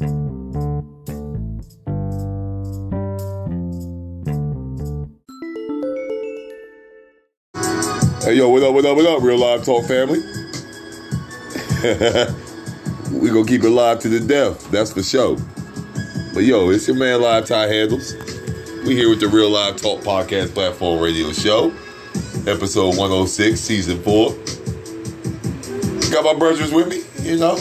Hey yo, what up, what up, what up, real live talk family? we gonna keep it live to the death. That's the show. But yo, it's your man Live Tie Handles. We here with the Real Live Talk Podcast Platform Radio Show, episode 106, season four. Got my brothers with me, you know.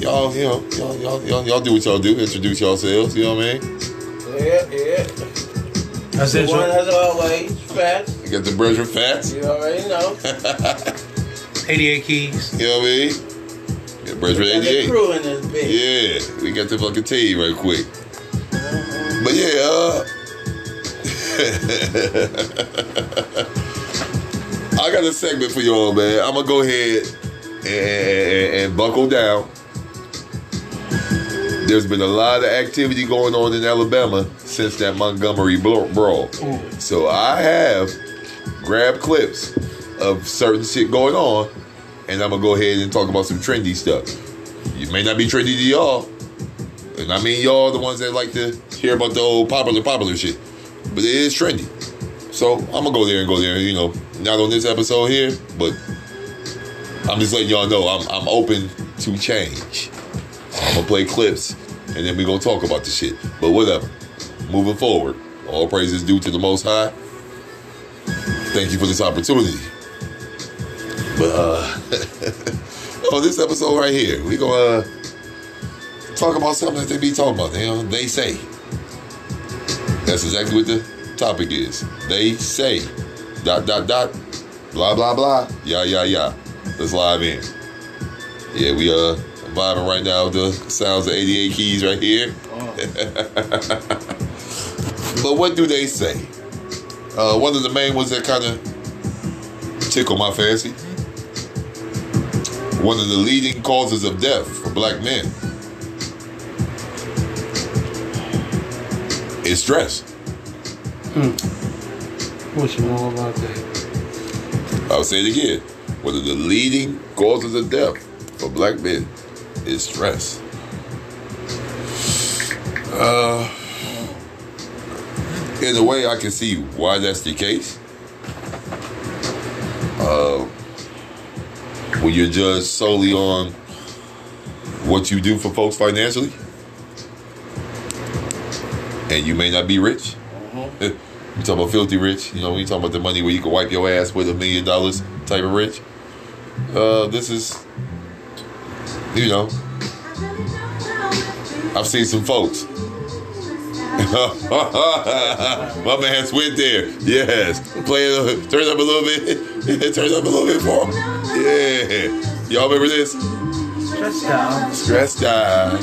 Y'all, you know, y'all, y'all, y'all, y'all do what y'all do. Introduce yourselves, you know what I mean? Yeah, yeah. That's The it. one as always, fat. You got the brother Fatts, You already know. 88 Keyz. you know what I mean? Got brother We got the 88. crew in this bitch. Yeah, we got the fucking tea right quick. But yeah, uh, I got a segment for y'all, man. I'm gonna go ahead and, and, and buckle down. There's been a lot of activity going on in Alabama since that Montgomery brawl. Mm. So I have grabbed clips of certain shit going on, and I'm gonna go ahead and talk about some trendy stuff. You may not be trendy to y'all, and I mean y'all the ones that like to hear about the old popular popular shit, but it is trendy. So I'm gonna go there and go there. You know, not on this episode here, but I'm just letting y'all know I'm I'm open to change. I'm gonna play clips, and then we gonna talk about the shit. But whatever. Moving forward, all praises due to the Most High. Thank you for this opportunity. But uh, on this episode right here, we gonna uh, talk about something that they be talking about. You know, they say. That's exactly what the topic is. They say. Dot dot dot. Blah blah blah. Yeah yeah yeah. Let's live in. Yeah, we uh vibing right now with the sounds of 88 Keyz right here. but what do they say? Uh, one of the main ones that kind of tickle my fancy. One of the leading causes of death for black men is stress. What you know about that? I'll say it again. One of the leading causes of death for black men is stress. Uh, in a way, I can see why that's the case. Uh, when you're judged solely on what you do for folks financially, and you may not be rich. You talk about filthy rich, you know, when you talk about the money where you can wipe your ass with a million dollars type of rich. Uh, this is, you know, I've seen some folks. My man's went there. Yes. Play it, turn it up a little bit. turn it up a little bit for him. Yeah. Y'all remember this? Stressed out. Stressed out.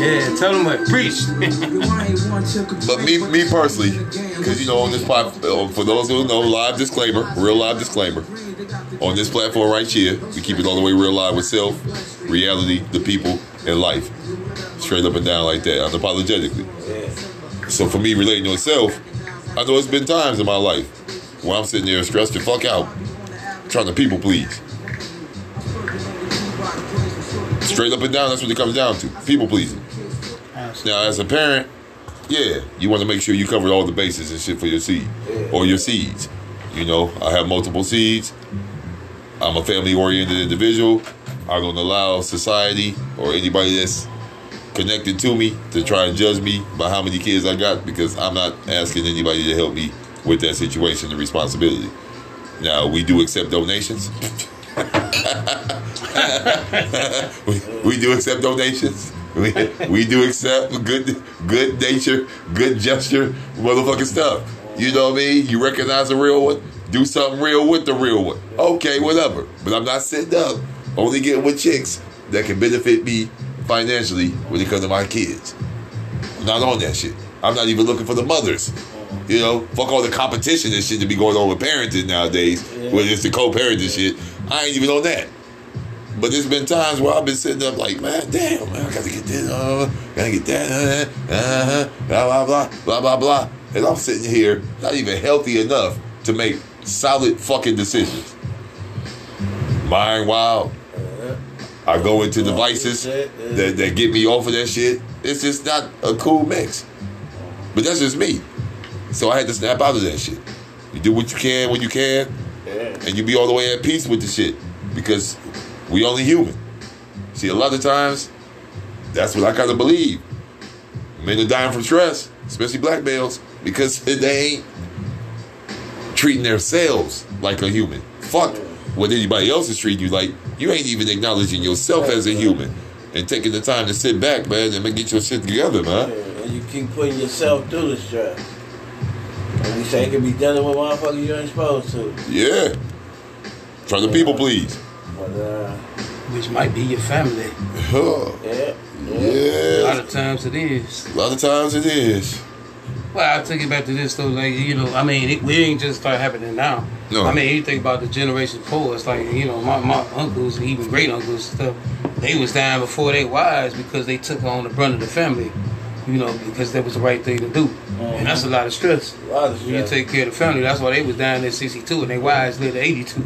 Yeah, tell them what. Preach. But me, me personally, because you know, on this platform, uh, for those who know, live disclaimer, real live disclaimer, on this platform right here, we keep it all the way real live with self, reality, the people, and life, straight up and down like that, unapologetically. So for me, relating to itself, I know it's been times in my life where I'm sitting there stressed the fuck out, trying to people please. Straight up and down, that's what it comes down to, people pleasing. Now, as a parent, yeah, you want to make sure you cover all the bases and shit for your seed or your seeds. You know, I have multiple seeds. I'm a family oriented individual. I don't allow society or anybody that's connected to me to try and judge me by how many kids I got because I'm not asking anybody to help me with that situation and responsibility. Now, we do accept donations. we, we do accept donations. We, we do accept good good nature, good gesture, motherfucking stuff. You know what I mean? You recognize a real one, do something real with the real one. Okay, whatever. But I'm not sitting up only getting with chicks that can benefit me financially when it comes to my kids. I'm not on that shit. I'm not even looking for the mothers. You know, fuck all the competition and shit to be going on with parenting nowadays, whether it's the co-parenting shit. I ain't even on that. But there's been times where I've been sitting up like, man, damn, man, I gotta get this, uh, gotta get that, uh, uh, blah, blah, blah, blah, blah, blah. And I'm sitting here not even healthy enough to make solid fucking decisions. Mind wild. I go into devices that, that get me off of that shit. It's just not a cool mix. But that's just me. So I had to snap out of that shit. You do what you can when you can, and you be all the way at peace with the shit because we only human. See, a lot of times, that's what I kind of believe. Men are dying from stress, especially black males, because they ain't treating themselves like a human. Fuck what anybody else is treating you like. You ain't even acknowledging yourself as a human and taking the time to sit back, man, and get your shit together, man. And you keep putting yourself through the stress. And we say it can be dealing with motherfuckers you ain't supposed to. Yeah. Trying to people please. But uh, Which might be your family. Huh. yeah, yeah. A lot of times it is. A lot of times it is. Well, I take it back to this though, like you know, I mean, it, we ain't just start happening now. No. I mean, you think about the generation before. It's like you know, my, my uncles, even great uncles, and stuff. They was dying before they wives because they took on the brunt of the family. You know, because that was the right thing to do, and that's a lot of stress. A lot of stress. When you take care of the family, that's why they was dying at sixty two, and their wives lived at eighty two,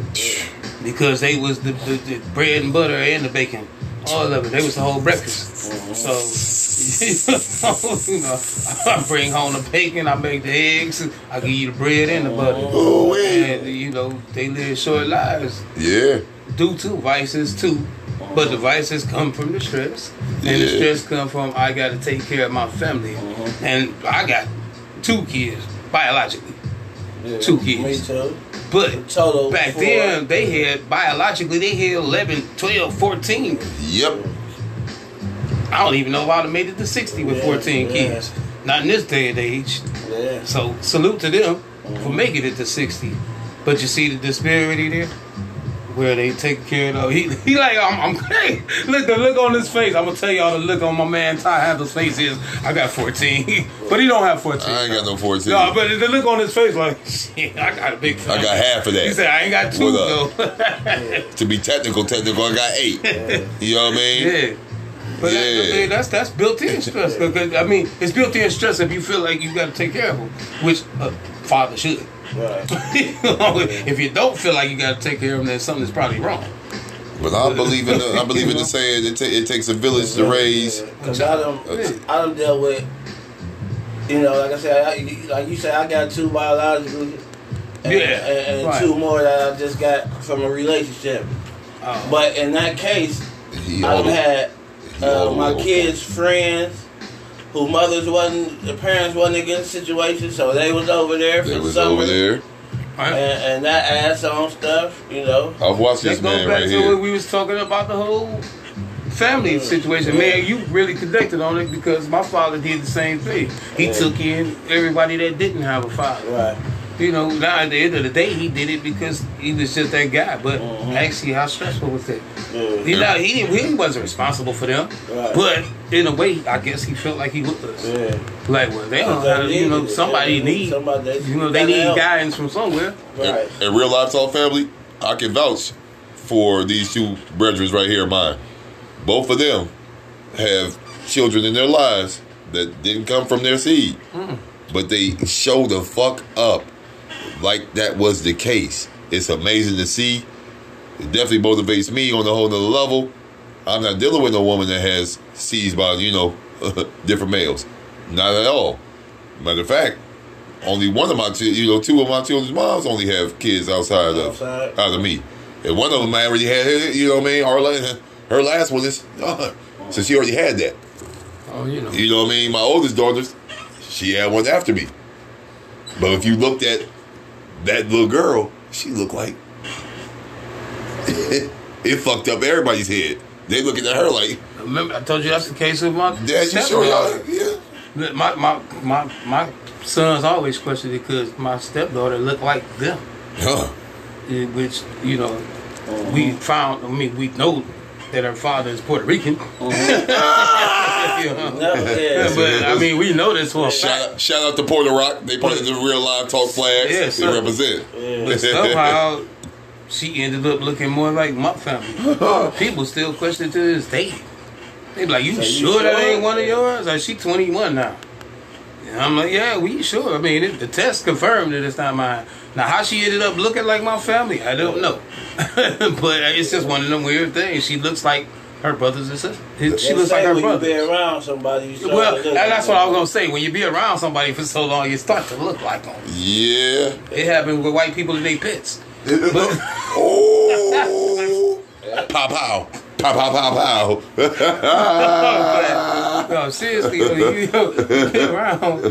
because they was the, the, the bread and butter and the bacon, all of it. They was the whole breakfast. So, you know, I bring home the bacon, I make the eggs, I give you the bread and the butter. Oh, wait. And, you know, they live short lives Yeah. due to vices too. But the vices come from the stress. And the stress come from I gotta take care of my family. Uh-huh. And I got two kids, biologically. Yeah. Two Me kids. Too. But Total. back four. then they had biologically they had 11, 12, 14. Yep. I don't even know if I'd have made it to 60 with Yeah, 14 yeah. kids. Not in this day and age. Yeah. So salute to them for mm-hmm. making it to 60. But you see the disparity there? Where they take care of he he like I'm, I'm hey, look the look on his face. I'm gonna tell y'all the look on my man Ty Handle's face is I got 14. but he don't have 14. I ain't got no 14. no, but the look on his face like shit, I got a big I got half of that. He said I ain't got two though. To be technical, technical, I got eight. You know what I mean? Yeah. But Yeah. Mean, that's that's built-in stress. I mean, it's built-in stress if you feel like you got to take care of them, which a father should. Right. If you don't feel like you got to take care of them, then something's probably wrong. But I believe in the, I believe in the saying it, ta- it takes a village to raise. Because I done, I done dealt with, you know, like I said, I, like you said, I got two biologically. And, Yeah, and, and right. two more that I just got from a relationship. Oh. But in that case, He I all had uh, my kids' friends who mothers wasn't, the parents wasn't in good situation, so they was over there for They was summer. over there. Right? And, and that ass on stuff, you know. I've watched this man back right to what here. we was talking about the whole family mm-hmm. situation. Man, you really connected on it because my father did the same thing. He Yeah. took in everybody that didn't have a father. Right. You know, now at the end of the day, he did it because he was just that guy. But Mhm. actually, how stressful was that? Yeah. He, not, he, he wasn't responsible for them. Right. But in a way, I guess he felt like he was. Yeah. Like, well, they don't have, you know, somebody need, Somebody, you know, they need guidance from somewhere. Right. In, in real life talk family, I can vouch for these two brethren right here mine. Both of them have children in their lives that didn't come from their seed. But they show the fuck up like that was the case. It's amazing to see. It definitely motivates me on a whole nother level. I'm not dealing with no woman that has seeds by, you know, different males. Not at all. Matter of fact, only one of my, chi- you know, two of my children's moms only have kids outside of Outside. out of me, and one of them I already had, you know what I mean. Her, la- her last one is done, so she already had that. Oh, you know. You know what I mean? My oldest daughters, she had one after me. But if you looked at that little girl, she looked like it fucked up everybody's head. They looking at her like, Remember, I told you that's the case with my Dad, you sure y'all? stepdaughter. Yeah. My, my, my, my sons always questioned it because my stepdaughter looked like them. Huh. eh, Which, you know, we found, I mean, we know that her father is Puerto Rican. You know? No, yeah. But, I mean, we know this for a Shout fact. out, shout out to Porter Rock. They put the real live talk flags. Yeah, they sir. represent. But somehow she ended up looking more like my family. People still question to this day. They be like, you So you sure that ain't one of yours? Like, she 21 now. And I'm like, yeah, we sure. I mean, it, the test confirmed that it's not mine. Now, how she ended up looking like my family, I don't know. but uh, it's just one of them weird things. She looks like Her brothers and sisters. His- She looks like her when brother. You be around somebody. You start Well, to that's what I was gonna say. When you be around somebody for so long, you start to look like them. Yeah. It happened with white people in their pits. oh. Pow pow. Pow pow pow pow. no, seriously, when you, you been around,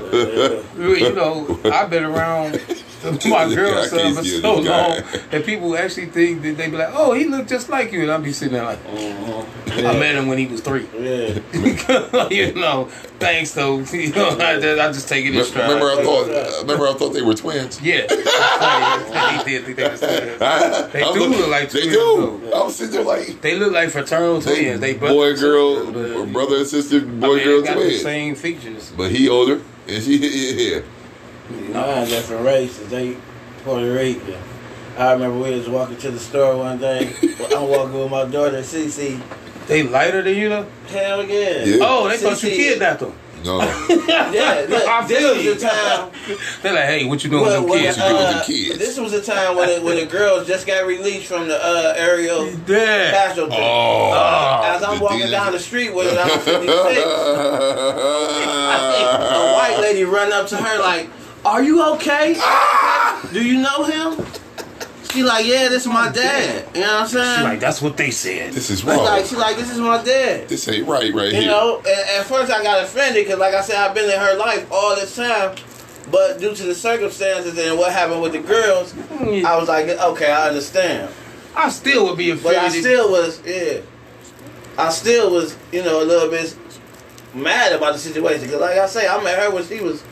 you know, I've been around my girl son for so long that people actually think that they be like, "Oh, he look just like you," and I'll be sitting there like, Mhm. "I met him when he was three. Yeah. you know, thanks though. You know, I, just- I just take it in stride. Remember, I thought. Remember, I thought they were twins. Yeah, they did think they was twins. They I do looking- look like twins. They do. though. I was sitting there like. They look like fraternal They twins. They brother boy, and girl, sister, but- brother and sister, I boy, mean, girl, they got the same features. But he older, and she yeah. Nine different races. They Puerto Rican. I remember we was walking to the store one day. I'm walking with my daughter, Cece. They lighter than you though. Hell yeah. Yeah. Oh, they thought you CC. kidnapped them. No, Yeah, look, I this feel was you. the time. They're like, hey, what you doing Well, with when, them kids? you doing uh, the kids? This was the time when the, when the girls just got released from the uh, Ariel yeah. casualty. Oh. As I'm walking demon. down the street with it, I'm 56. a white lady run up to her like, "Are you okay? Do you know him?" She like, "Yeah, this is my dad." You know what I'm saying? She like, that's what they said. this is She like, wrong. she like, "This is my dad." This ain't right, right You here. know, and at first I got offended because, like I said, I've been in her life all this time. But due to the circumstances and what happened with the girls, I was like, okay, I understand. I still would be offended. But I still was, yeah. I still was, you know, a little bit mad about the situation because, like I say, I met her when she was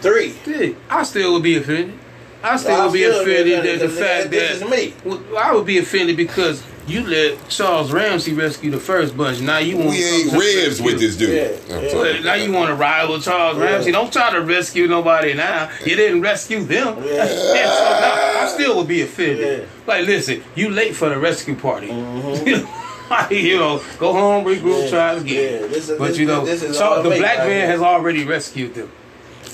three. Yeah, I still would be offended. I still I would be still offended offended at the 'cause fact this that is me. Well, I would be offended because you let Charles Ramsey rescue the first bunch. Now you want We ain't ribs with this dude. Yeah, I'm yeah. now you want to rival Charles Yeah. Ramsey. Don't try to rescue nobody now. You didn't rescue them. Yeah. so now I still would be offended. Yeah. Like, listen, you late for the rescue party. Mhm. you know, go home, regroup, Yeah. try again. Yeah, this is- but this- you know, this is Charles- the black right man here. has already rescued them.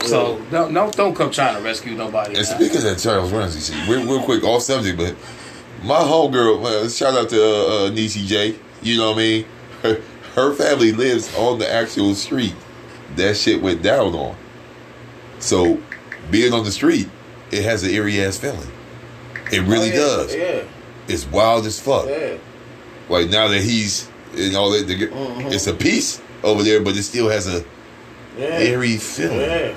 So don't, don't don't come trying to rescue nobody. And now. speaking of that Charles Ramsey, see, real, real quick, off subject, but my homegirl, uh, shout out to uh, uh, Niecy J. You know what I mean? Her, her family lives on the actual street that shit went down on. So, being on the street, it has an eerie ass feeling. It really Oh, yeah, does. Yeah, It's wild as fuck. yeah. Like now that he's and all that, the, it's a piece over there, but it still has a Yeah. eerie feeling. Yeah.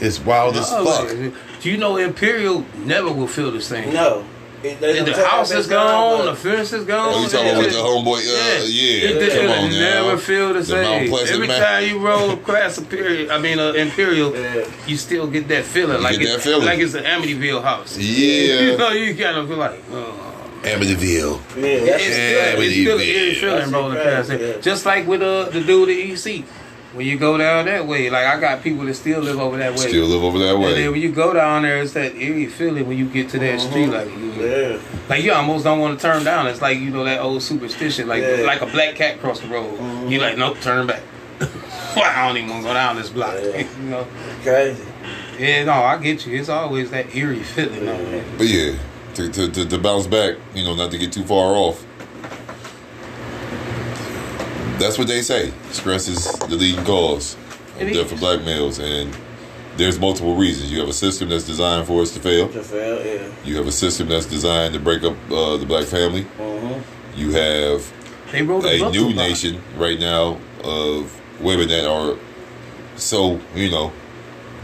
It's wild as fuck. like, Do you know Imperial never will feel the same? No. It- they The house is bitch gone, the fence is gone. Oh, you talking about with the homeboy? Uh, yeah, It, come it'll on now. never feel the The same. Every man. time you roll across Imperial, I mean uh, Imperial, Yeah. you still get that feeling, You like get it's, that feeling. like it's an Amityville house. Yeah. you know, you kind of feel like, oh. Amityville. Yeah, It's that's still, it's but still you- an eerie feeling That's rolling crazy, past yeah. Just like with uh, the dude at EC. When you go down that way, like I got people that still live over that way. Still live over that way. And then way. when you go down there, it's that eerie feeling when you get to that street, like you, Yeah. like you almost don't want to turn down. It's like you know that old superstition, like Yeah. like a black cat cross the road. Mhm. You like nope, turn back. I don't even want to go down this block. Yeah. you know. Crazy. Yeah, no, I get you. It's always that eerie feeling. though, man. But yeah, to, to, to, to bounce back, you know, not to get too far off. That's what they say. Stress is the leading cause of death for black males, and there's multiple reasons. You have a system that's designed for us to fail. To fail, yeah. You have a system that's designed to break up uh, the black family. Mm-hmm. You have a, a new about it. nation right now of women that are so you know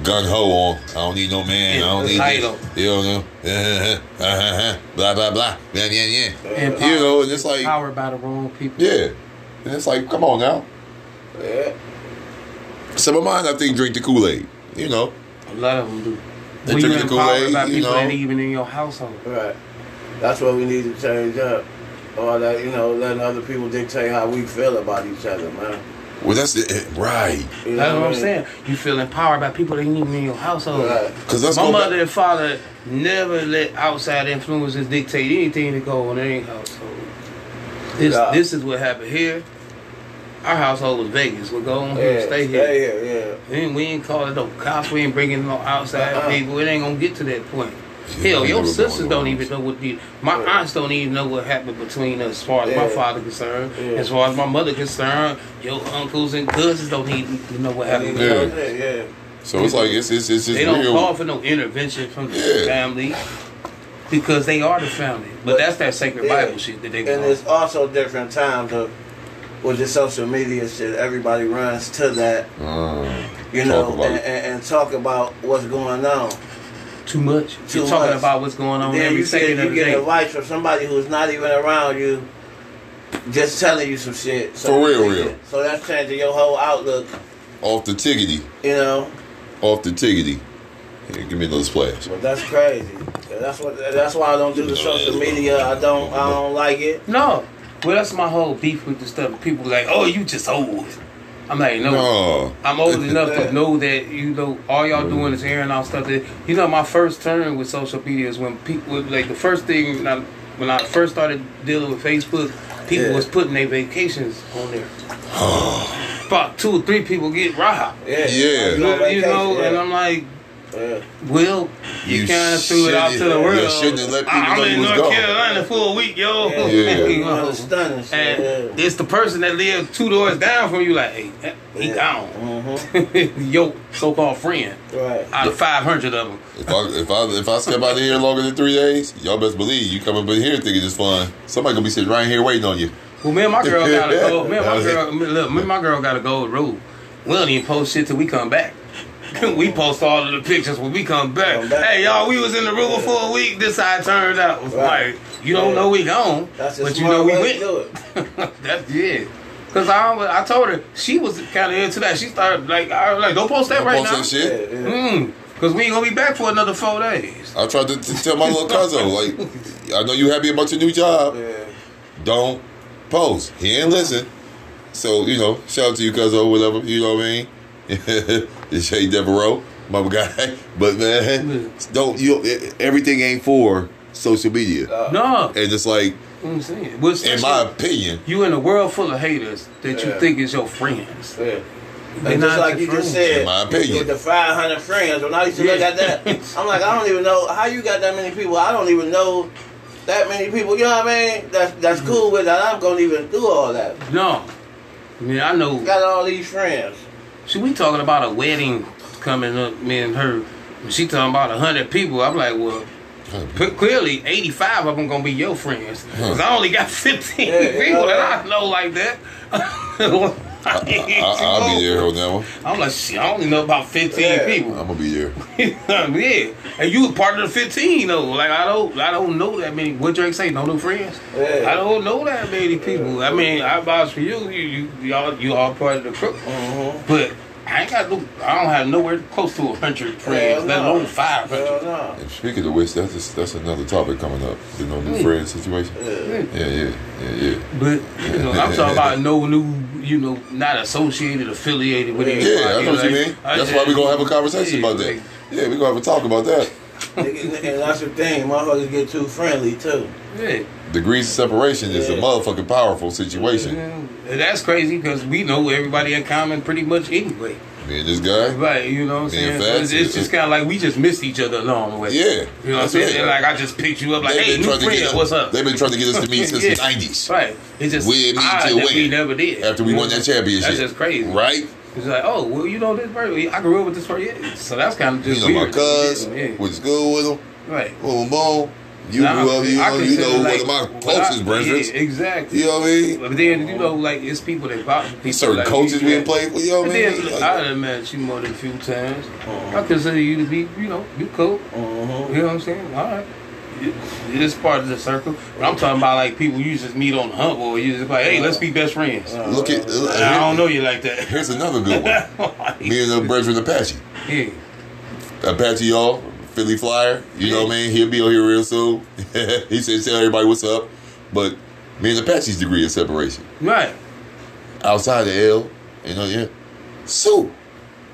gun ho on. I don't need no man. I don't need this. You know. blah blah blah. Yeah yeah yeah. And You know, and it's like powered by the wrong people. yeah, and it's like come on now. Yeah. Some of mine I think drink the Kool Aid. You know, A lot of them do. They When drink the Kool-Aid, by you people know. that ain't even in your household. Right. That's what we need to change up. All that, you know, letting other people dictate how we feel about each other, man. well that's the right. You know That's what I I'm mean? saying. You feel empowered by people that ain't even in your household. Right. Because that's My mother back. and father never let outside influences dictate anything to go on in their household. This Yeah. this is what happened here. Our household was Vegas. We go on here, Yeah, stay here. Stay here, We ain't, we ain't call it no cops. We ain't bringing no outside Uh-uh. people. It ain't gonna get to that point. Hell, your sisters don't even know what the my Yeah. aunts don't even know what happened between us as far as my father concerned. Yeah. As far as my mother concerned, your uncles and cousins don't even know what happened. Yeah. yeah. So it's like it's it's it's just They don't real. call for no intervention from the Yeah. family because they are the family. But, But- that's that sacred yeah. Bible shit that they And call. it's also different times of with the social media shit. Everybody runs to that, Uh, you know, about and, and, and talk about what's going on. Too much. Too You're talking much. about what's going on then every you second get, of you the get day. advice from somebody who's not even around you, just telling you some shit. For real, real. it- So that's changing your whole outlook. off the tiggity, You know, off the tiggity. Here, give me those splash. but that's crazy. That's what. That's why I don't do the social media. I don't. I don't like it. No. Well, that's my whole beef with the stuff. People like, oh, you just old. I'm like, no. No. I'm old enough to know that you know all y'all doing is airing out stuff. That you know, my first turn with social media is when people like the first thing when I, when I first started dealing with Facebook, people Yeah. was putting their vacations on there. About two or three people get robbed. Yeah. Yeah. You know, you know, vacation, and. I'm like, Yeah. Will, you, You kind of threw it out to the world. you shouldn't have let people I'm know you in North gone. Carolina for a week, yo. Yeah. Yeah. You know? It's stunning. And yeah. it's the person that lives two doors down from you, like, hey, he Yeah. gone. Mhm. Your so-called friend Right. out of 500 of them. If I if I if I step out of here longer than three days, y'all best believe you come up in here thinking it's fun. Somebody gonna be sitting right here waiting on you. Well, me and my girl gotta go. Me and my girl, look, me and my girl gotta go road. We don't even post shit till we come back. we post all of the pictures when we come back. Come back. Hey, y'all, we was in the river for a week. This how it turned out. Right. like, you don't Yeah. know we gone, That's but you know we went. to it. That's yeah. Cause I, I told her she was kind of into that. She started like, I was like, don't post that Don't right post now. that shit. Yeah, yeah. Mm, Cause we ain't gonna be back for another four days. I tried to, to tell my little cousin, like, I know you happy about your new job. Yeah. Don't post. He ain't listen. So, you know, shout out to you, cousin, or whatever, you know what I mean? It's Shay Devereaux, my guy. But man, don't you everything ain't for social media. No, And it's like, I'm saying. Well, in my opinion, you in a world full of haters that you think is your friends. Yeah. They And not just like your you just said, In my opinion. with the 500 friends, when I used to look at that, I'm like, I don't even know how you got that many people. I don't even know that many people. You know what I mean? That's that's Mm-hmm. cool with that. I'm gonna even do all that. No, I mean I know. Got all these friends. See, we talking about a wedding coming up. Me and her. She talking about a hundred people. I'm like, well, clearly eighty five of them gonna be your friends. Cause I only got fifteen Yeah, yeah, people that. I know like that. I, I, will be there on that one. I'm like, shit, I only know about 15 Yeah. people. I'm gonna be there. yeah, and you a part of the 15 though. Like I don't, I don't know that many. What Drake say? No new friends. Yeah. I don't know that many people. I mean, I vouch for you. You, you, y'all, you all part of the crew. Mm-hmm. But I ain't got no. I don't have nowhere close to a hundred friends. Hell Let alone five Hell hundred. no. And speaking of which, that's just, that's another topic coming up. The no new Hmm. friend situation. Yeah. Yeah, yeah, yeah, yeah. But you know, I'm talking about no new. You know, not associated, affiliated with Yeah, anybody. Yeah, I know what you mean. That's just- why we're gonna have a conversation yeah, about that. like, Yeah, we're gonna have a talk about that. And that's the thing. Motherfuckers get too friendly too. Yeah. Degrees of separation is a motherfucking powerful situation. And that's crazy because we know everybody in common pretty much anyway. Me and this guy. Right, you know what I'm saying? and So it's, it's just kind of like we just missed each other along the way. Yeah, You know what I'm saying? it. And like I just picked you up like, They've hey, been new trying to friend, get us, what's up? They've been trying to get us to meet since Yeah. the nineties. Right. It's just We didn't meet odd till we never did. After we You won that mm-hmm. championship. That's just crazy. Right? It's like, oh, well, you know this person. I grew up with this person. Yeah. So that's kind of You just know my weird. cuz, Yeah. went to school with him. Right. Boom boom. You grew up, you know, you know like, one of my closest brothers. Yeah, exactly. You know what I mean? But then you know, like it's people that pop people Certain like, coaches you we played with, you know what I mean? look, Like, I done met you more than a few times. Uh-huh. I consider you to be, you know, you cool. Mm-hmm. You know what I'm saying? All right. It- It is part of the circle. But I'm talking about like people you just meet on the hump or you just like, hey, let's be best friends. Uh, look at, And I don't know you like that. here's another good one. Me and the brethren Apache. yeah. Apache, y'all, Philly Flyer. You know what I mean? He'll be on here real soon. he said, tell everybody what's up. But me and Apache's degree of separation. Right. Outside the L, you know, yeah. Sue.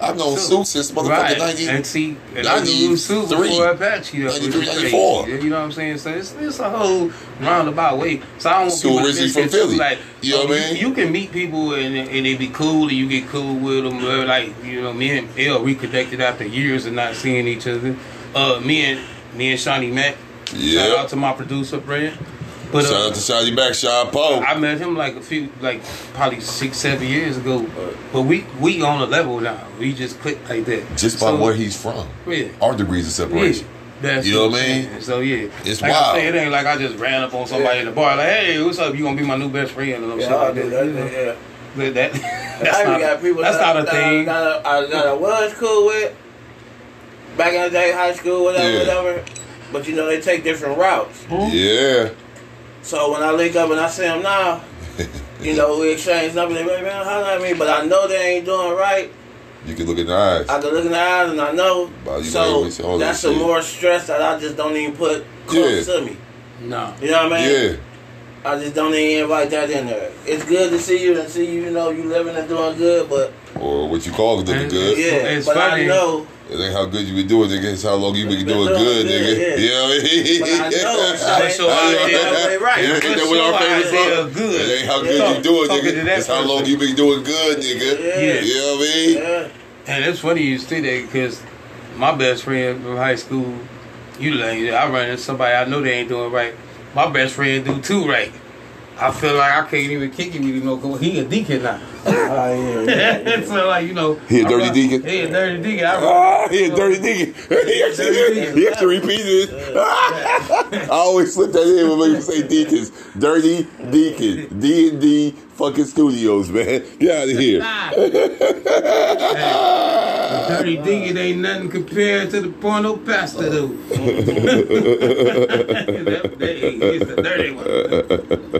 I've known Sue. Sue since motherfucking Right. 90. And see, and I knew Sue 93. before Apache. though, which 93, 94. You know what I'm saying? So it's, it's a whole roundabout way. So I don't want Sue people to from Philly. Like, You know what I mean? You, can meet people and, and they be cool and you get cool with them. Like, you know, me and L reconnected after years of not seeing each other. Uh, me and Me and Shawnee. Yeah. Shout out to my producer, Brand. But Shout uh, out to Shiny Back, Sean Poe. I met him like a few, like probably six, seven years ago. But we we on a level now. We just click like that. Just by So, where he's from. Yeah. Our degrees of separation. That's You know what what I I'm mean? So yeah, It's like wild. I say, it ain't like I just ran up on somebody in the bar like, "Hey, what's up? You gonna be my new best friend?" and Yeah, like that. that. you know? Yeah. But that that's I not, got people that's that, not a that, thing. That, I, that I was cool with back in the day, high school, whatever, Yeah. whatever. But you know, they take different routes. Yeah. So when I link up and I see them now, you know, we exchange numbers. They be like, man, holler at me, but I know they ain't doing right. You can look in the eyes. I can look in the eyes and I know. Wow, so we say all that that's some shit. more stress that I just don't even put close Yeah. to me. No. You know what I mean? Yeah. I just don't even invite that in there. It's good to see you and see you, you know, you living and doing good, but Or what you call looking And- good. yeah, It's but funny. I know. It ain't how good you been doing, nigga. It's how long you been Been doing doing good, good, nigga. yeah. You know what I mean? But I know But so ain't I all did- the way right. Yeah, ain't that so what our favorite song? good. It ain't how good Yeah. you doing, Talking nigga. that It's how long you been doing good, nigga. Yeah. You know what I mean? Yeah. And it's funny you say that because my best friend from high school, you like I run into somebody I know they ain't doing right. My best friend do too right. I feel like I can't even kick him anymore. 'cause He a deacon now. Oh, yeah, yeah, yeah. so like you know, He a dirty run- deacon? He a dirty deacon. I run- Ah, he a dirty nigga. He actually, Dirty deacon. he actually repeated it. I always slip that in when we say deacons. Dirty deacon. D and D fucking studios, man. Get out of here. Nah. Hey, the dirty deacon ain't nothing compared to the porno pastor though. that, that, he's the dirty one.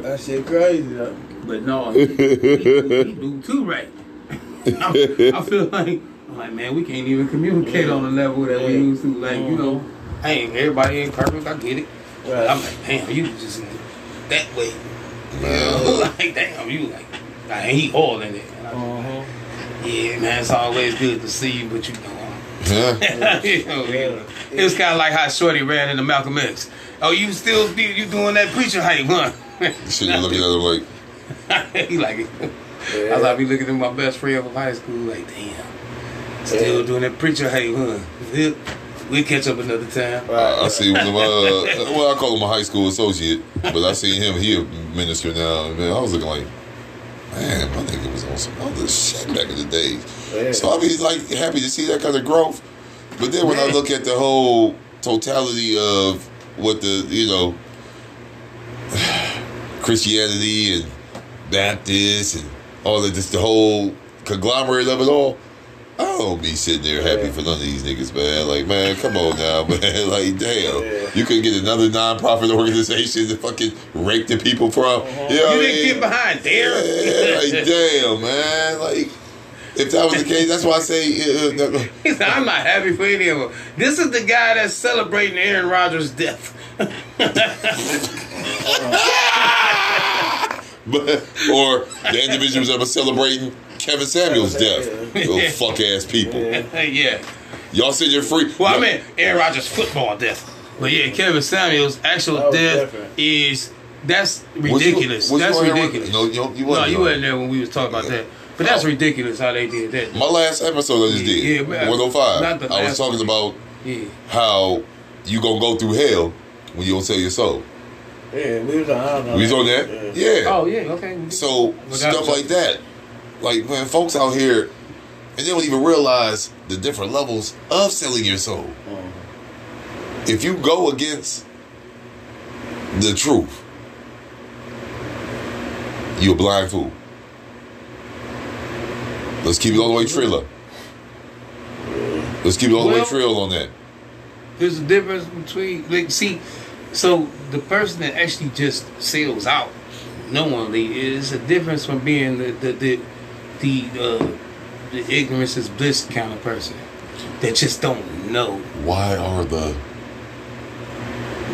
That shit crazy though. But no, he, he, do- he do too right. I, I feel like I'm like man, we can't even communicate on the level that we used to. Like you know, mm-hmm. hey, everybody ain't perfect. I get it. Right. I'm like, damn, you just that way. Man. like damn, you like, like he all in it. And I'm yeah, man, it's always good to see you, but you know. Yeah. you know, you know. It was kind of like how Shorty ran into Malcolm X. Oh, you still you doing that preacher hype, huh? Shit, you looking at him like, he like it. I was like, be looking at my best friend from high school, like, damn, still Yeah. doing that preacher hype, huh? We'll, we'll catch up another time. I, I see one of my, uh, well, I call him a high school associate, but I see him, he a minister now. Man, I was looking like, man, my nigga was on some other shit back in the day. Yeah. So I be like happy to see that kind of growth. But then when I look at the whole totality of what the, you know, Christianity and Baptist and all of this, the whole conglomerate of it all, I don't be sitting there happy Yeah. for none of these niggas, man. Like, man, come on now, man. Like, damn. Yeah. You could get another nonprofit organization to fucking rape the people from. You, know You didn't mean? get behind there. Yeah, like, damn, man. Like, if that was the case, that's why I say. Uh, He said, I'm not happy for any of them. This is the guy that's celebrating Aaron Rodgers' death. but or the individuals that were celebrating Kevin Samuels' death. Those fuck ass people. yeah. Y'all said you're free. Well, I mean, Aaron Rodgers' football death. But yeah, Kevin Samuels' actual That death different. is that's Was you- ridiculous. was you that's on ridiculous. No, you, you No, wasn't. you on. wasn't there when we was talking about that. But that's oh. ridiculous how they did that. My last episode I just did, Yeah, 105. I was talking one. about Yeah. how you gonna go through hell when you don't sell your soul. Yeah, we was on. I don't know We was on that? Yeah. Oh yeah, okay. So Without- stuff like that, like man, folks out here, and they don't even realize the different levels of selling your soul. Uh-huh. If you go against the truth, you a blind fool. Let's keep it all the way mm-hmm. trill. Let's keep it all the way Well- trill on that. There's a difference between like see, so the person that actually just sails out knowingly is a difference from being the the the the, uh, the ignorance is bliss kind of person that just don't know. Why are the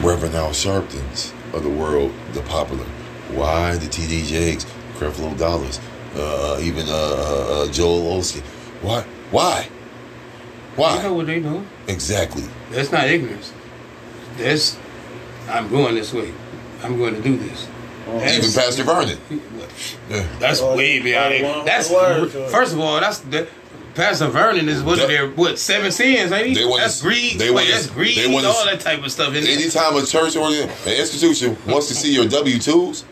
Reverend Al Sharptons of the world the popular? Why the TD Jakes, Creflo Dollars, uh, even uh, uh, uh, Joel Osteen? Why? Why? You know Why? what they doing? Exactly. That's not ignorance. That's I'm going this way. I'm going to do this. Even Pastor Vernon. Yeah. That's Oh, way beyond oh, it. That's word first of all, that's that, Pastor Vernon is one of That- their what seven sins, ain't he? They that's to- greed. they want that's greed. they want all that type of stuff. In there. Anytime a church or an institution wants to see your W twos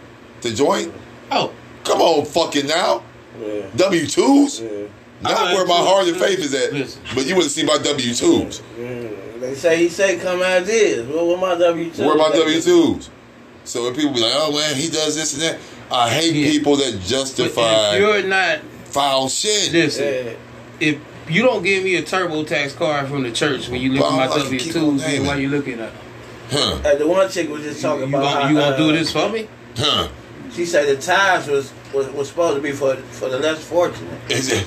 to join, Oh, come on, fucking now. Yeah. W twos? Yeah. Not where my uh, heart and uh, faith is at. Listen. But you want to see my W twos. Yeah. They say he say come as is. Well, where my W two? Where my W twos? So if people be like, oh man, he does this and that. I hate Yeah. people that but if justify you're not foul shit. listen, Yeah. if you don't give me a TurboTax card from the church when you look at my can W keep on twos, then why you looking at? Huh. Uh, the one chick was just You, talking you about gonna, how, you gonna uh, do this for me? Huh. She said the tithes was, was was supposed to be for for the less fortunate. Is it?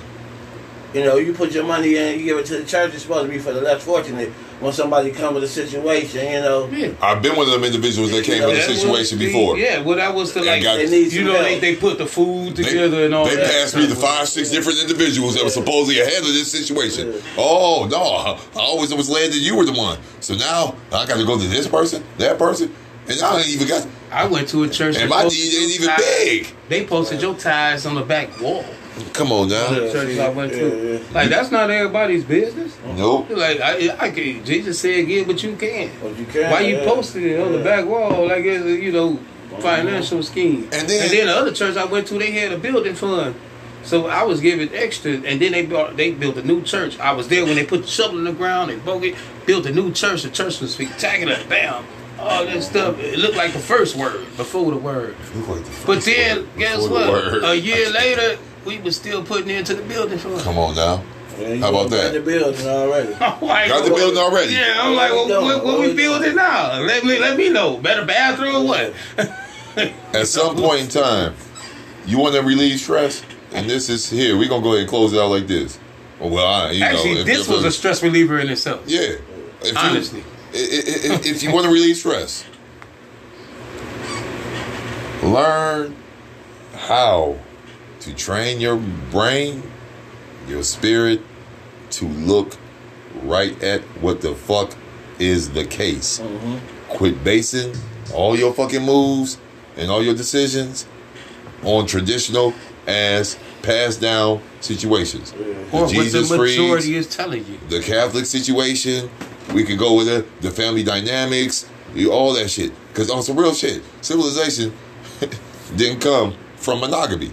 You know, you put your money in, you give it to the church. It's supposed to be for the less fortunate. When somebody come with a situation, you know, Yeah. I've been one of them individuals that came in a That was situation the- before. Yeah, well, that was the like, got- they need you know, they, they put the food They, together and all they that. passed me the five, six different individuals that were supposedly ahead of this situation. Oh no, I always was led that you were the one. So now I got to go to this person, that person, and I ain't even got. I went to a church. And my posted deed ain't even tithes- big. They posted your ties on the back wall. Come on now. The church I went to. Yeah, yeah. Like that's not everybody's business. Nope. Like I, I can. Jesus said, "Give but you can." But you can. Why you yeah. posted it on the back wall like it's a, you know financial mm-hmm. scheme? And then- and then the other church I went to, they had a building fund. So I was given extra, and then they built they built a new church. I was there when they put the shovel in the ground, they broke it, built a new church. The church was spectacular. Bam, all that stuff. It looked like the first word before the word. But then, guess Before the what? A year later, we was still putting into the building fund. Come on now. Yeah, How about that? got that? The building already. Like, Got the building already. Yeah, I'm like, well, What we what, what we building now? Let me let me know. Better bathroom or what? At some point in time, you want to relieve stress, and this is here. We're gonna go ahead and close it out like this. Well, I, you Actually, know, this was a stress reliever in itself. yeah. If you, Honestly. i- i- i- if you want to relieve stress, learn how to train your brain, your spirit, to look right at what the fuck is the case. Mm-hmm. Quit basing all your fucking moves and all your decisions on traditional ass passed down situations. Or what the Jesus majority freaks, is telling you. the Catholic situation. We could go with it. The family dynamics, you- all that shit. Because on some real shit, civilization didn't come from monogamy.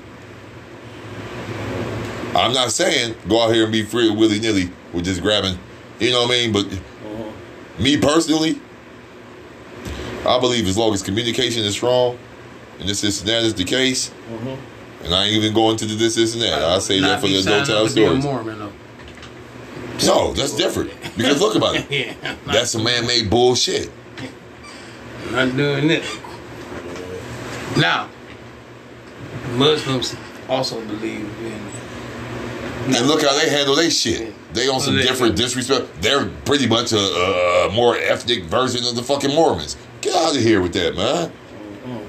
I'm not saying go out here and be free willy nilly with just grabbing, you know what I mean? But uh-huh. me personally, I believe as long as communication is strong, and this, this, and that is the case, uh-huh. and I ain't even going to the this, this, and that. I say Not that for the adult signing child up to be a stories. No, that's different. Because look about it. Yeah, That's some man-made bullshit. not doing it. Now, Muslims also believe in. And look how they handle their shit. They on some different disrespect. They're pretty much a, a more ethnic version of the fucking Mormons. Get out of here with that, man. Mm.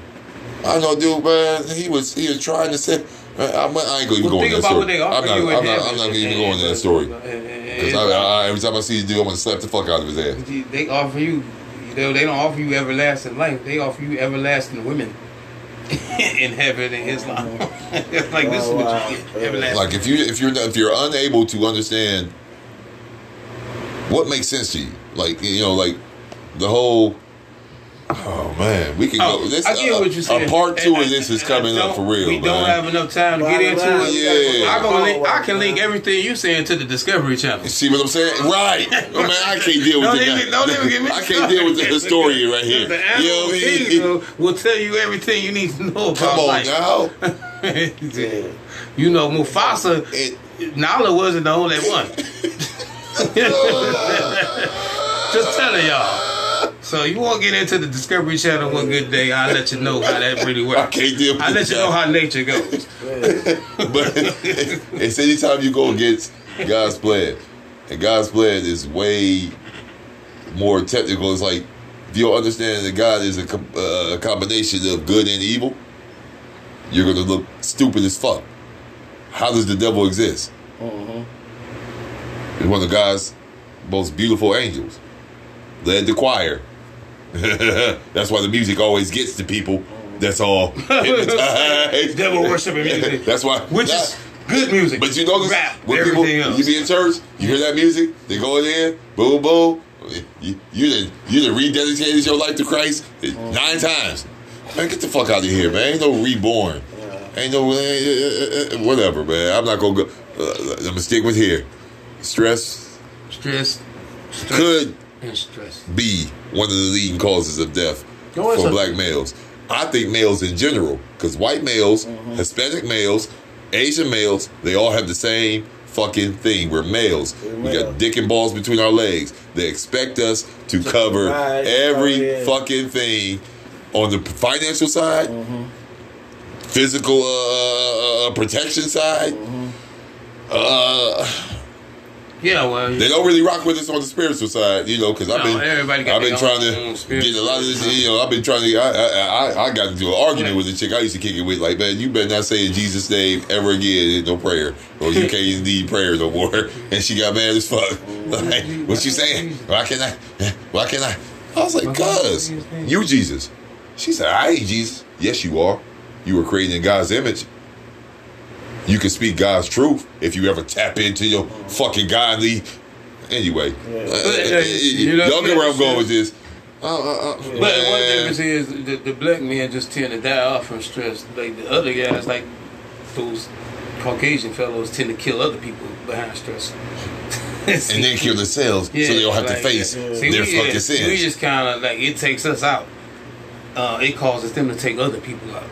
I know, dude, man. He was he was trying to say. I ain't gonna even Well, go into that story. what they offer I'm not. I'm not. I'm not even going into that story. Because every time I see the dude, I'm gonna slap the fuck out of his ass. They offer you, you they don't offer you everlasting life. They offer you everlasting women in heaven in Islam. it's like this is what you get, uh, everlasting. Like if you if you're if you're unable to understand what makes sense to you, like you know, like the whole. Oh man, we can Oh, go. This I get uh, what you're saying. a part two And- of this is coming up for real, We man. don't have enough time to get into Right, it. Yeah. I, gonna link, I can link everything you saying to the Discovery Channel. See what I'm saying? Right, oh, man. I can't deal with Don't the even, don't even get me I can't deal with the historian right here. The You know animal what I mean? kingdom will tell you everything you need to know about Come on life. now. you know, Mufasa, It, Nala wasn't the only one. Just telling y'all. So you won't get into the Discovery Channel one good day. I'll let you know how that really works. I works. can't deal with I'll let you know how nature goes. but it's anytime you go against God's plan, and God's plan is way more technical. It's like if you don't understand that God is a, com- uh, a combination of good and evil, you're gonna look stupid as fuck. How does the devil exist? He's one of God's most beautiful angels. Led the choir. That's why the music always gets to people. That's all. Hypnotized. Devil worshiping music. That's why. Which is Good music. But you notice rap, when people else. you be in church, you hear that music, they go in there, boom, boom. You you done you done rededicated your life to Christ nine times. Man, get the fuck out of here, man. Ain't no reborn. Ain't no eh, eh, eh, whatever, man. I'm not gonna go. Uh, I'm gonna stick with here. Stress stress, stress, could stress. be one of the leading causes of death No, for black males. I think males in general, because white males, Mm-hmm. Hispanic males, Asian males, they all have the same fucking thing. We're males. We're We male. got dick and balls between our legs. They expect us to cover provide, every fucking thing on the financial side, Mm-hmm. physical uh, uh, protection side. Mm-hmm. Uh, Yeah, well, they don't really rock with us on the spiritual side, you know, because I've been I've been trying to get a lot of this. You know, I've been trying to. I I, I, I got into an argument Yeah. with a chick I used to kick it with. Like, man, you better not say in Jesus' name ever again. No prayer, or you can't even need prayer no more. And she got mad as fuck. Like, what you saying? Why can't I? Why can't I? I was like, cuz you Jesus. She said, I ain't Jesus. Yes, you are. You were created in God's image. You can speak God's truth if you ever tap into your fucking godly. Anyway, uh, uh, you know, y'all get where I'm going with this. Uh, uh, uh, But one difference is the, the black men just tend to die off from stress. Like the other guys, like those Caucasian fellows, tend to kill other people behind stress. and then kill themselves so they don't have to face yeah. See, their we, fucking yeah, sins. We just kind of like it takes us out. Uh, it causes them to take other people out.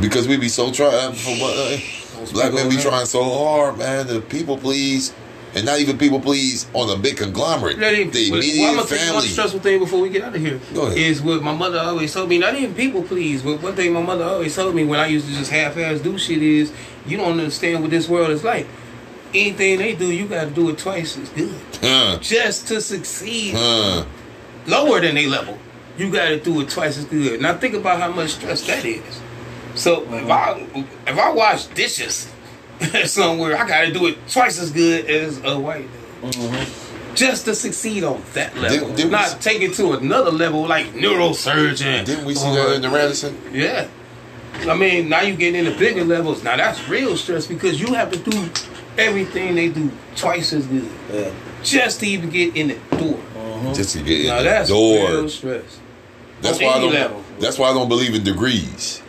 because we be so trying for what uh, Those black men be trying so hard, man, to people please, and not even people please on a big conglomerate. Not even, the well, immediate I'm gonna one family. stressful thing before we get out of here. Is what my mother always told me. Not even people please, but one thing my mother always told me when I used to just half-ass do shit is you don't understand what this world is like. Anything they do, you got to do it twice as good Huh, just to succeed. huh. Lower than they level, you got to do it twice as good. Now think about how much stress that is. So if I if I wash dishes somewhere, I got to do it twice as good as a white dude mm-hmm. just to succeed on that level. Didn't- didn't we take it to another level like neurosurgeon. Didn't we see or- that in the Radisson? Yeah. I mean, now you get into bigger levels. Now that's real stress because you have to do everything they do twice as good Yeah. just to even get in the door. Mm-hmm. Just to get in Now the that's door. real stress. That's on why I don't. level. That's why I don't believe in degrees.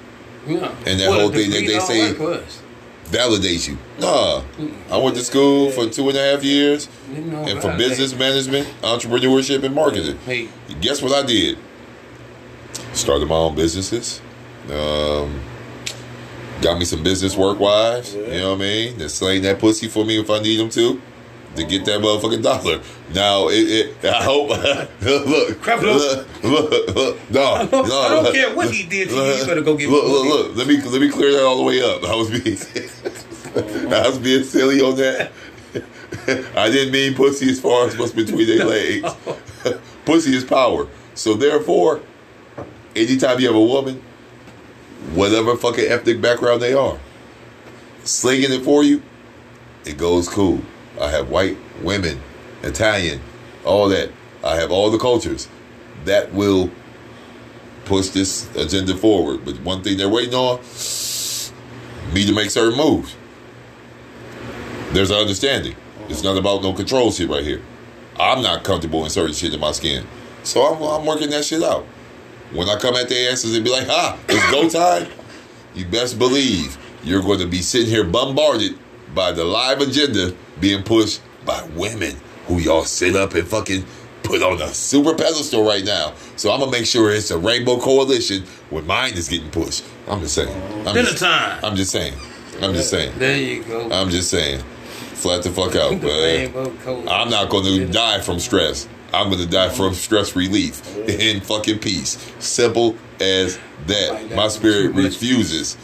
Yeah. And that Well, whole thing that they say- work for us. Validate you. Nah, I went to school for two and a half years, and for business management, entrepreneurship, and marketing. Hey, Guess what I did? Started my own businesses. Um, got me some business work wives. You know what I mean? They're slaying that pussy for me if I need them to. To get that motherfucking dollar. Now, it, it, I hope. look, Creflo. look, look, look, no, I don't, no, I don't look, care what he did to you. You better go get look, look, look. Let me let me clear that all the way up. I was being, I was being silly on that. I didn't mean pussy as far as what's between their legs. pussy is power. So therefore, anytime you have a woman, whatever fucking ethnic background they are, slinging it for you, it goes cool. I have white women, Italian, all that. I have all the cultures that will push this agenda forward. But one thing they're waiting on, me to make certain moves. There's an understanding. It's not about no control shit right here. I'm not comfortable in certain shit in my skin. So I'm, I'm working that shit out. When I come at their asses and be like, ah, it's go time, you best believe you're going to be sitting here bombarded by the live agenda being pushed by women who y'all sit up and fucking put on a super pedestal right now. So I'm gonna make sure it's a rainbow coalition when mine is getting pushed. I'm just saying. I'm Dinner just, time. I'm just saying. I'm just saying. There you go. I'm just saying. Flat the fuck out, The man. rainbow coat. I'm not going to die from stress. I'm going to die from stress relief in fucking peace. Simple as that. My spirit refuses.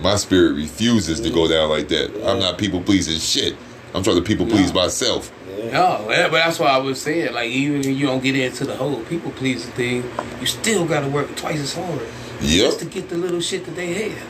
My spirit refuses to go down like that. I'm not people pleasing shit. I'm trying to people please myself. No, yeah, but that's why I was saying, like, even if you don't get into the whole people pleasing thing, you still got to work twice as hard Yep. just to get the little shit that they have.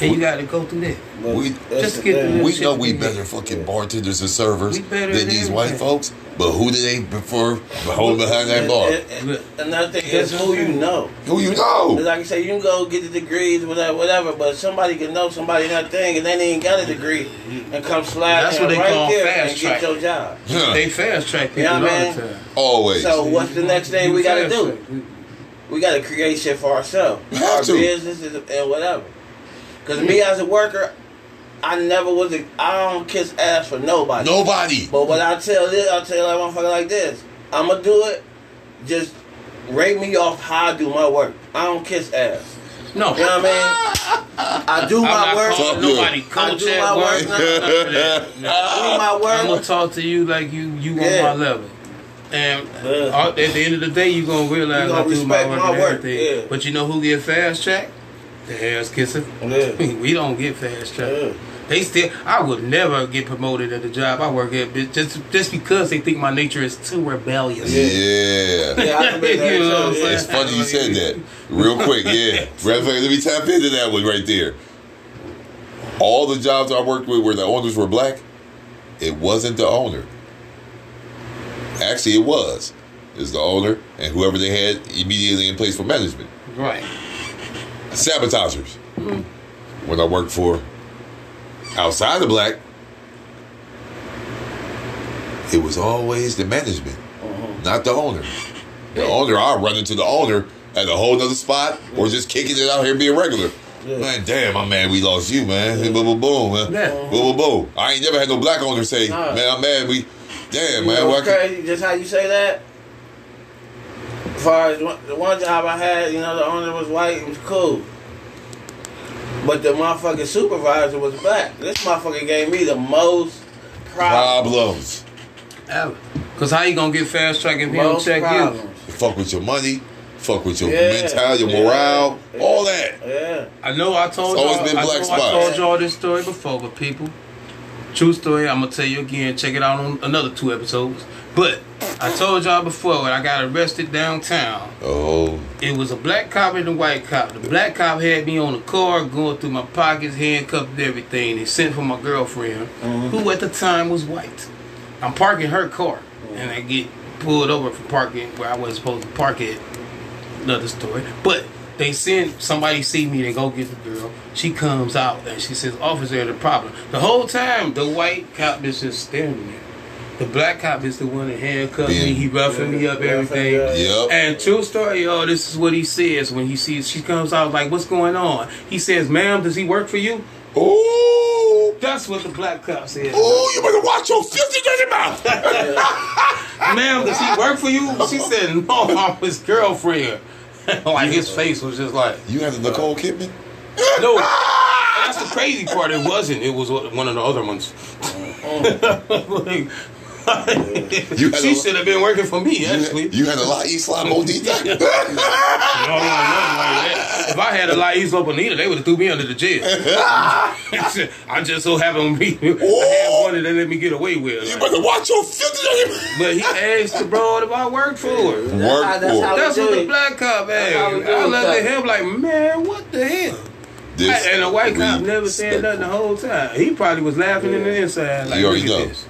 And you got to go through that. We- Just get the. We know we better fucking bartenders and servers We than than these white folks, but who do they prefer holding behind that bar? And- and- and Another thing is who you know. Who you know? like I say, you can go get the degrees, whatever, whatever, but somebody can know somebody in that thing and they ain't got a degree and come slide That's in what they right call there fast and track. get your job. Huh. They fast track people Yeah, all man. the time. Always. So what's the next thing we gotta do? We gotta create shit for ourselves, our businesses and whatever. Cause me as a worker, I never was a, I don't kiss ass for nobody. Nobody. But what I tell this, I tell that motherfucker like this. I'ma do it. Just rate me off how I do my work. I don't kiss ass. No. You know what I mean? I do I'm my work. calling Fuck nobody I do at my work. work. none of. No. I do my work. I'm gonna talk to you like you you Yeah. on my level. And Yeah. Uh, at the end of the day, you're gonna realize You gonna I do my work my work, yeah. But you know who get fast track? The ass kisser. Yeah. we don't get fast track. Yeah. They still. I would never get promoted at the job I work at, just just because they think my nature is too rebellious. Yeah. Yeah, I can be there You know what I'm saying? yeah. It's funny you said that. Real quick, yeah. Matter of let me tap into that one right there. All the jobs I worked with where the owners were black, it wasn't the owner. Actually, it was. It's the owner and whoever they had immediately in place for management. Right. Sabotagers. When I worked for outside the black, it was always the management, uh-huh. not the owner. The owner, I'll run into the owner at a whole nother spot or just kicking it out here being regular. Yeah. Man, damn, my man, we lost you, man. Boom, boom, boom, man. Yeah. Uh-huh. Boom, boom, boom. I ain't never had no black owner say, Nah. man, I'm mad. We, damn, You man. know why what's can't- crazy? Just how you say that. As far as one, the one job I had, you know, the owner was white. It was cool. But the motherfucking supervisor was black. This motherfucker gave me the most problems. Problems. Ever. Cause how you gonna get fast track if he don't check problems. Fuck with your money. Fuck with your Yeah. mentality, your Yeah. morale, Yeah. all that. Yeah. I know I told It's always y'all. been I, black know I spots. told y'all this story before, but people, true story. I'm gonna tell you again. Check it out on another two episodes. But I told y'all before when I got arrested downtown. Oh, It was a black cop and a white cop. The black cop had me on the car, going through my pockets, handcuffed, everything. They sent for my girlfriend, mm-hmm. who at the time was white. I'm parking her car, and I get pulled over for parking where I wasn't supposed to park at. Another story, but they send somebody see me. They go get the girl. She comes out and she says, "Officer, the problem." The whole time, the white cop is just staring at me. The black cop is the one that handcuffed me. He roughing me up, everything. Yep. And true story, yo, this is what he says when he sees she comes out like, "What's going on?" He says, "Ma'am, does he work for you?" Ooh. That's what the black cop said. Oh, you better watch your filthy dirty mouth. Ma'am, does he work for you? She said, "No, I'm his girlfriend." like his face was just like, you had the Nicole Kidman? no. That's the crazy part. It wasn't. It was one of the other ones. Oh. Like, You she should have been working for me, You had, you had a La Isla Bonita? No, no, nothing like that. If I had a La Isla Bonita, they would have threw me under the jail. I just so happened to be, I had one that they let me get away with. you Like, better watch your filthy dirty but he asked the bro if I worked for her. That's Work how, that's for how. That's what the black cop That's asked. I it, looked at him like, man, what the hell? This and the white cop never said nothing the whole time. He probably was laughing in the inside. Like, You look already at know. this.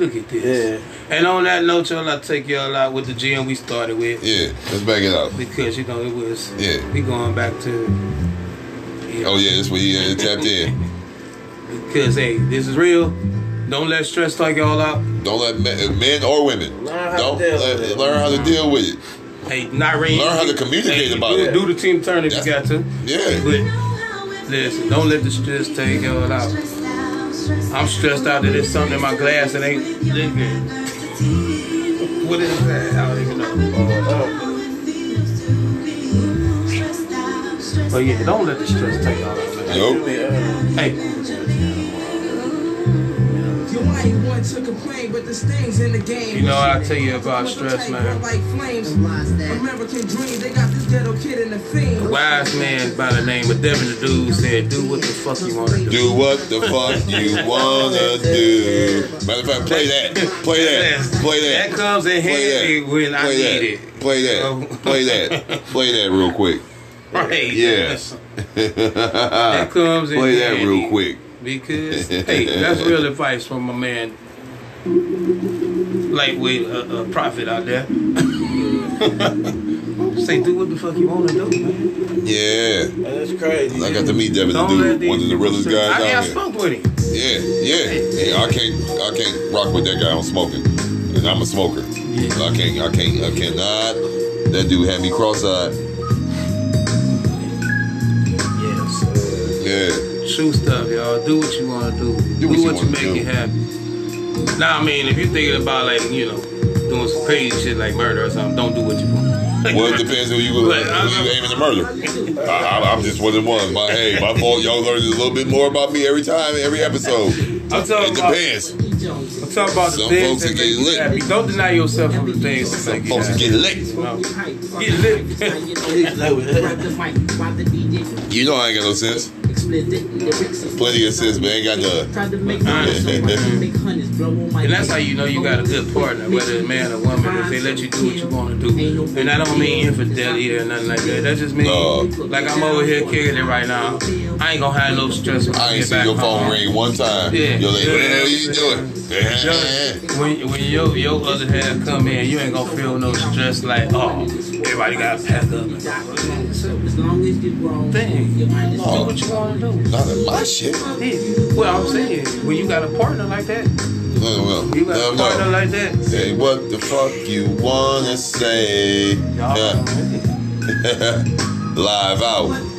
Look at this. Yeah. And on that note, y'all, I take y'all out with the gym we started with. Yeah, let's back it up. Because, you know, it was, Yeah. we going back to. you know, Oh yeah, that's what he uh, tapped in. Because, hey, this is real. Don't let stress take y'all out. Don't let men, men or women. Learn how to Don't deal let, with it. learn how to deal with it. Hey, not rain. Learn how to communicate hey, about do, it. Do the team turn if you got to. Yeah. But listen, don't let the stress take y'all out. I'm stressed out that there's something in my glass that ain't liquid. What is that? I don't even know. But yeah, don't let the stress take y'all out, man. Nope. Hey, You ain't one to complain, but this thing's in the game. You know what I tell you about stress, man? Like flames. American dream, they got this ghetto kid in the fiend. wise man by the name of Devin the Dude said, do what the fuck you want to do. Do what the fuck you wanna do. Matter of fact, play that. Play that. Play that. That comes in Play handy that. when I Play need that. it. Play that. Play that. Play that real quick. Right. Yes. That comes in Play that real quick. Because hey, that's real advice from my man, lightweight uh, uh, prophet out there. Say do what the fuck you want to do, man. Yeah. And it's crazy. I got to meet Devin the dude, one of the realest guys I, I out here. spoke with him. Yeah, yeah. yeah. I can't, I can't rock with that guy on smoking, and I'm a smoker. Yeah. I can't, I can't, I cannot. That dude had me cross-eyed. True stuff, y'all. Do what you want to do. Do what you what you wanna make do. you happy. Now, I mean, if you're thinking about like you know doing some crazy shit like murder or something, don't do what you want. well, it depends who you who you uh, aiming to murder. I, I, I'm just one of the ones. My hey, my fault. Y'all learn a little bit more about me every time, every episode. I'm talking It about. depends. I'm talking about the Some things folks that will make get you lit. happy. Don't deny yourself from the things that Some make you folks will happy. get lit. Get lit. You know I ain't got no sense. Plenty of sense, but ain't got none. And that's how you know you got a good partner, whether it's man or woman, if they let you do what you want to do. And I don't mean infidelity or nothing like that. That just means, No. like I'm over here kicking it right now. I ain't gonna have no stress I, I ain't seen your phone home. ring one time. Yeah. You're like, what the hell you doing? Just when when your your other half come in, you ain't gonna feel no stress like oh everybody gotta pack up. Thing, do what you wanna do. Not in my shit. Yeah. Well, I'm saying when you got a partner like that, No, no, you got no, a partner no. like that. Say what the fuck you wanna say. Y'all, Live out.